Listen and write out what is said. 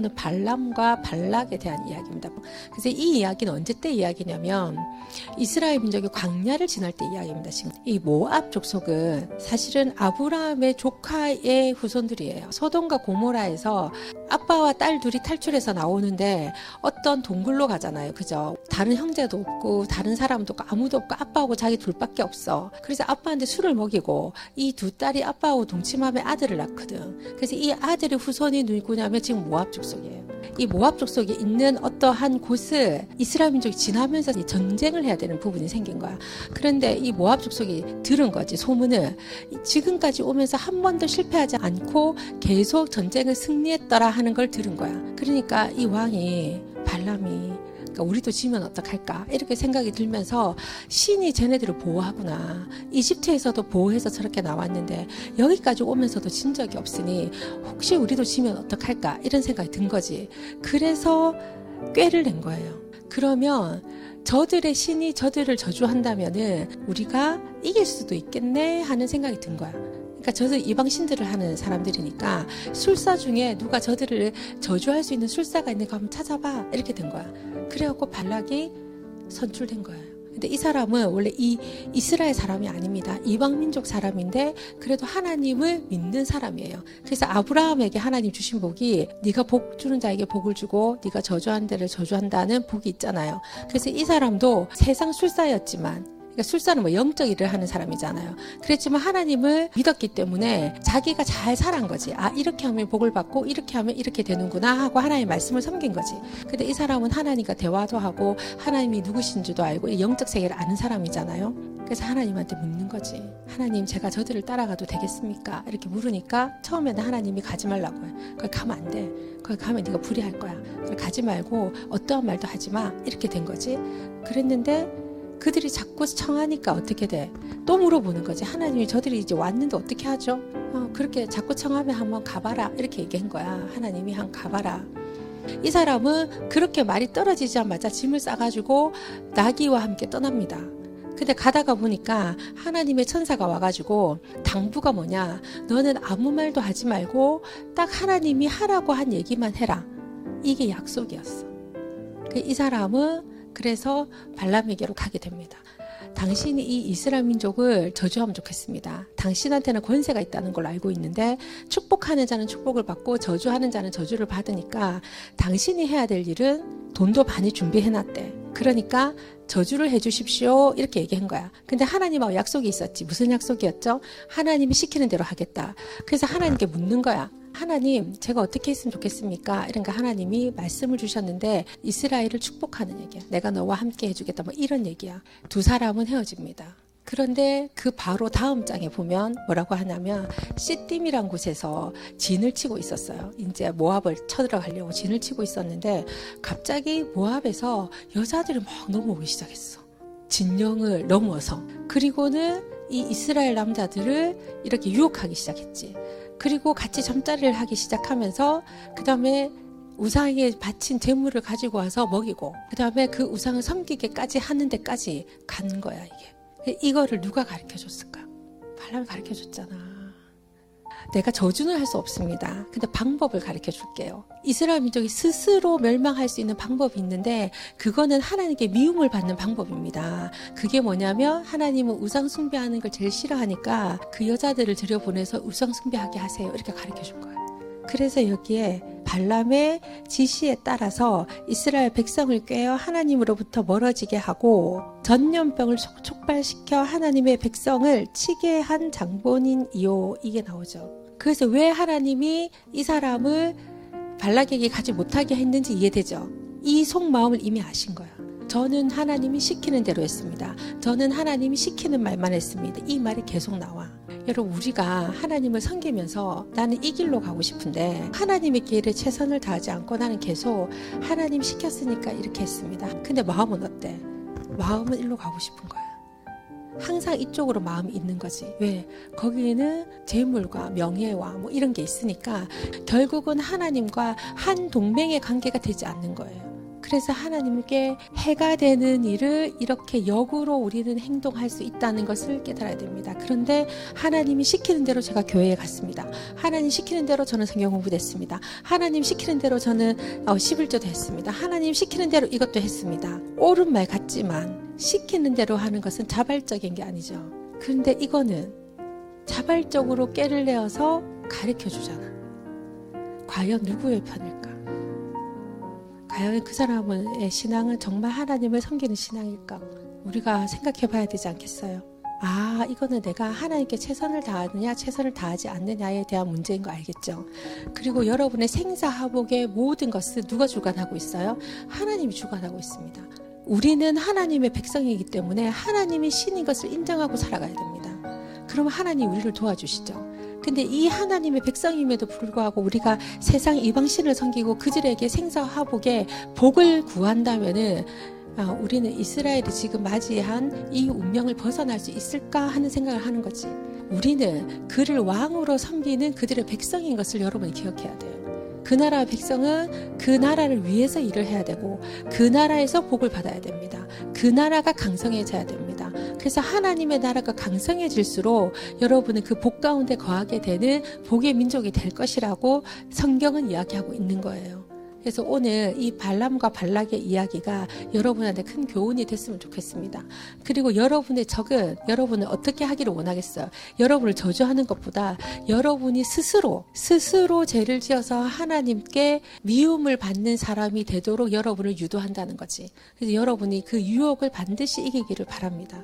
사건은 발람과 발락에 대한 이야기입니다. 그래서 이 이야기는 언제 때 이야기냐면 이스라엘 민족이 광야를 지날 때 이야기입니다. 지금 이 모압 족속은 사실은 아브라함의 조카의 후손들이에요. 소돔과 고모라에서 아빠와 딸 둘이 탈출해서 나오는데 어떤 동굴로 가잖아요. 그죠? 다른 형제도 없고 다른 사람도 없고 아무도 없고 아빠하고 자기 둘밖에 없어. 그래서 아빠한테 술을 먹이고 이 두 딸이 아빠하고 동침하며 아들을 낳거든. 그래서 이 아들의 후손이 누구냐면 지금 모압 족속 이에요. 이 모압 족속에 있는 어떠한 곳을 이스라엘 민족이 지나면서 전쟁을 해야 되는 부분이 생긴 거야. 그런데 이 모압 족속이 들은 거지 소문을 지금까지 오면서 한 번도 실패하지 않고 계속 전쟁을 승리했더라 하는 걸 들은 거야. 그러니까 이 왕이 발람이 그러니까 우리도 지면 어떡할까? 이렇게 생각이 들면서 신이 쟤네들을 보호하구나. 이집트에서도 보호해서 저렇게 나왔는데 여기까지 오면서도 진 적이 없으니 혹시 우리도 지면 어떡할까? 이런 생각이 든 거지. 그래서 꾀를 낸 거예요. 그러면 저들의 신이 저들을 저주한다면은 우리가 이길 수도 있겠네 하는 생각이 든 거야. 그러니까 저들 이방 신들을 하는 사람들이니까 술사 중에 누가 저들을 저주할 수 있는 술사가 있는가 한번 찾아봐 이렇게 된 거야. 그래갖고 발락이 선출된 거예요. 근데 이 사람은 원래 이 이스라엘 사람이 아닙니다. 이방 민족 사람인데 그래도 하나님을 믿는 사람이에요. 그래서 아브라함에게 하나님 주신 복이 네가 복 주는 자에게 복을 주고 네가 저주한 데를 저주한다는 복이 있잖아요. 그래서 이 사람도 세상 술사였지만 그러니까 술사는 뭐 영적 일을 하는 사람이잖아요. 그랬지만 하나님을 믿었기 때문에 자기가 잘 살한 거지. 아, 이렇게 하면 복을 받고 이렇게 하면 이렇게 되는구나 하고 하나님의 말씀을 섬긴 거지. 근데 이 사람은 하나님과 대화도 하고 하나님이 누구신 줄도 알고 영적 세계를 아는 사람이잖아요. 그래서 하나님한테 묻는 거지. 하나님, 제가 저들을 따라가도 되겠습니까? 이렇게 물으니까 처음에는 하나님이 가지 말라고 해. 거기 가면 안 돼. 거기 가면 네가 불의할 거야. 가지 말고 어떠한 말도 하지 마. 이렇게 된 거지. 그랬는데 그들이 자꾸 청하니까 어떻게 돼? 또 물어보는 거지. 하나님이 저들이 이제 왔는데 어떻게 하죠? 어, 그렇게 자꾸 청하면 한번 가봐라. 이렇게 얘기한 거야. 하나님이 한 가봐라. 이 사람은 그렇게 말이 떨어지자마자 짐을 싸가지고 나귀와 함께 떠납니다. 근데 가다가 보니까 하나님의 천사가 와가지고 당부가 뭐냐. 너는 아무 말도 하지 말고 딱 하나님이 하라고 한 얘기만 해라. 이게 약속이었어. 그이 사람은 그래서 발람에게로 가게 됩니다. 당신이 이 이스라엘 민족을 저주하면 좋겠습니다. 당신한테는 권세가 있다는 걸 알고 있는데 축복하는 자는 축복을 받고 저주하는 자는 저주를 받으니까 당신이 해야 될 일은 돈도 많이 준비해놨대. 그러니까 저주를 해주십시오. 이렇게 얘기한 거야. 근데 하나님하고 약속이 있었지. 무슨 약속이었죠? 하나님이 시키는 대로 하겠다. 그래서 하나님께 묻는 거야. 하나님, 제가 어떻게 했으면 좋겠습니까? 이런가 하나님이 말씀을 주셨는데 이스라엘을 축복하는 얘기야. 내가 너와 함께 해주겠다. 뭐 이런 얘기야. 두 사람은 헤어집니다. 그런데 그 바로 다음 장에 보면 뭐라고 하냐면 시딤이란 곳에서 진을 치고 있었어요. 이제 모압을 쳐들어가려고 진을 치고 있었는데 갑자기 모압에서 여자들이 막 넘어오기 시작했어. 진영을 넘어서 그리고는 이 이스라엘 남자들을 이렇게 유혹하기 시작했지. 그리고 같이 점자리를 하기 시작하면서 그 다음에 우상에 바친 재물을 가지고 와서 먹이고 그 다음에 그 우상을 섬기게까지 하는 데까지 간 거야 이게. 이거를 누가 가르쳐 줬을까? 발람이 가르쳐 줬잖아 내가 저주는 할 수 없습니다. 근데 방법을 가르쳐 줄게요. 이스라엘 민족이 스스로 멸망할 수 있는 방법이 있는데 그거는 하나님께 미움을 받는 방법입니다. 그게 뭐냐면 하나님은 우상 숭배하는 걸 제일 싫어하니까 그 여자들을 들여보내서 우상 숭배하게 하세요. 이렇게 가르쳐 준 거예요. 그래서 여기에 발람의 지시에 따라서 이스라엘 백성을 꿰어 하나님으로부터 멀어지게 하고 전염병을 촉발시켜 하나님의 백성을 치게 한 장본인이요 이게 나오죠. 그래서 왜 하나님이 이 사람을 발락에게 가지 못하게 했는지 이해되죠. 이 속마음을 이미 아신 거야. 저는 하나님이 시키는 대로 했습니다. 저는 하나님이 시키는 말만 했습니다. 이 말이 계속 나와. 여러분 우리가 하나님을 섬기면서 나는 이 길로 가고 싶은데 하나님의 길에 최선을 다하지 않고 나는 계속 하나님 시켰으니까 이렇게 했습니다. 근데 마음은 어때? 마음은 일로 가고 싶은 거야. 항상 이쪽으로 마음이 있는 거지. 왜? 거기에는 재물과 명예와 뭐 이런 게 있으니까 결국은 하나님과 한 동맹의 관계가 되지 않는 거예요. 그래서 하나님께 해가 되는 일을 이렇게 역으로 우리는 행동할 수 있다는 것을 깨달아야 됩니다. 그런데 하나님이 시키는 대로 제가 교회에 갔습니다. 하나님 시키는 대로 저는 성경 공부됐습니다. 하나님 시키는 대로 저는 11조도 했습니다. 하나님 시키는 대로 이것도 했습니다. 옳은 말 같지만 시키는 대로 하는 것은 자발적인 게 아니죠. 그런데 이거는 자발적으로 깨를 내어서 가르쳐 주잖아. 과연 누구의 편일까? 과연 그 사람의 신앙은 정말 하나님을 섬기는 신앙일까? 우리가 생각해 봐야 되지 않겠어요? 아, 이거는 내가 하나님께 최선을 다하느냐, 최선을 다하지 않느냐에 대한 문제인 거 알겠죠? 그리고 여러분의 생사하복의 모든 것은 누가 주관하고 있어요? 하나님이 주관하고 있습니다. 우리는 하나님의 백성이기 때문에 하나님이 신인 것을 인정하고 살아가야 됩니다. 그럼 하나님 우리를 도와주시죠. 근데 이 하나님의 백성임에도 불구하고 우리가 세상 이방신을 섬기고 그들에게 생사화복에 복을 구한다면은 아, 우리는 이스라엘이 지금 맞이한 이 운명을 벗어날 수 있을까 하는 생각을 하는 거지. 우리는 그를 왕으로 섬기는 그들의 백성인 것을 여러분이 기억해야 돼요. 그 나라 백성은 그 나라를 위해서 일을 해야 되고 그 나라에서 복을 받아야 됩니다. 그 나라가 강성해져야 됩니다. 그래서 하나님의 나라가 강성해질수록 여러분은 그 복 가운데 거하게 되는 복의 민족이 될 것이라고 성경은 이야기하고 있는 거예요. 그래서 오늘 이 발람과 발락의 이야기가 여러분한테 큰 교훈이 됐으면 좋겠습니다. 그리고 여러분의 적은 여러분을 어떻게 하기를 원하겠어요? 여러분을 저주하는 것보다 여러분이 스스로 스스로 죄를 지어서 하나님께 미움을 받는 사람이 되도록 여러분을 유도한다는 거지. 그래서 여러분이 그 유혹을 반드시 이기기를 바랍니다.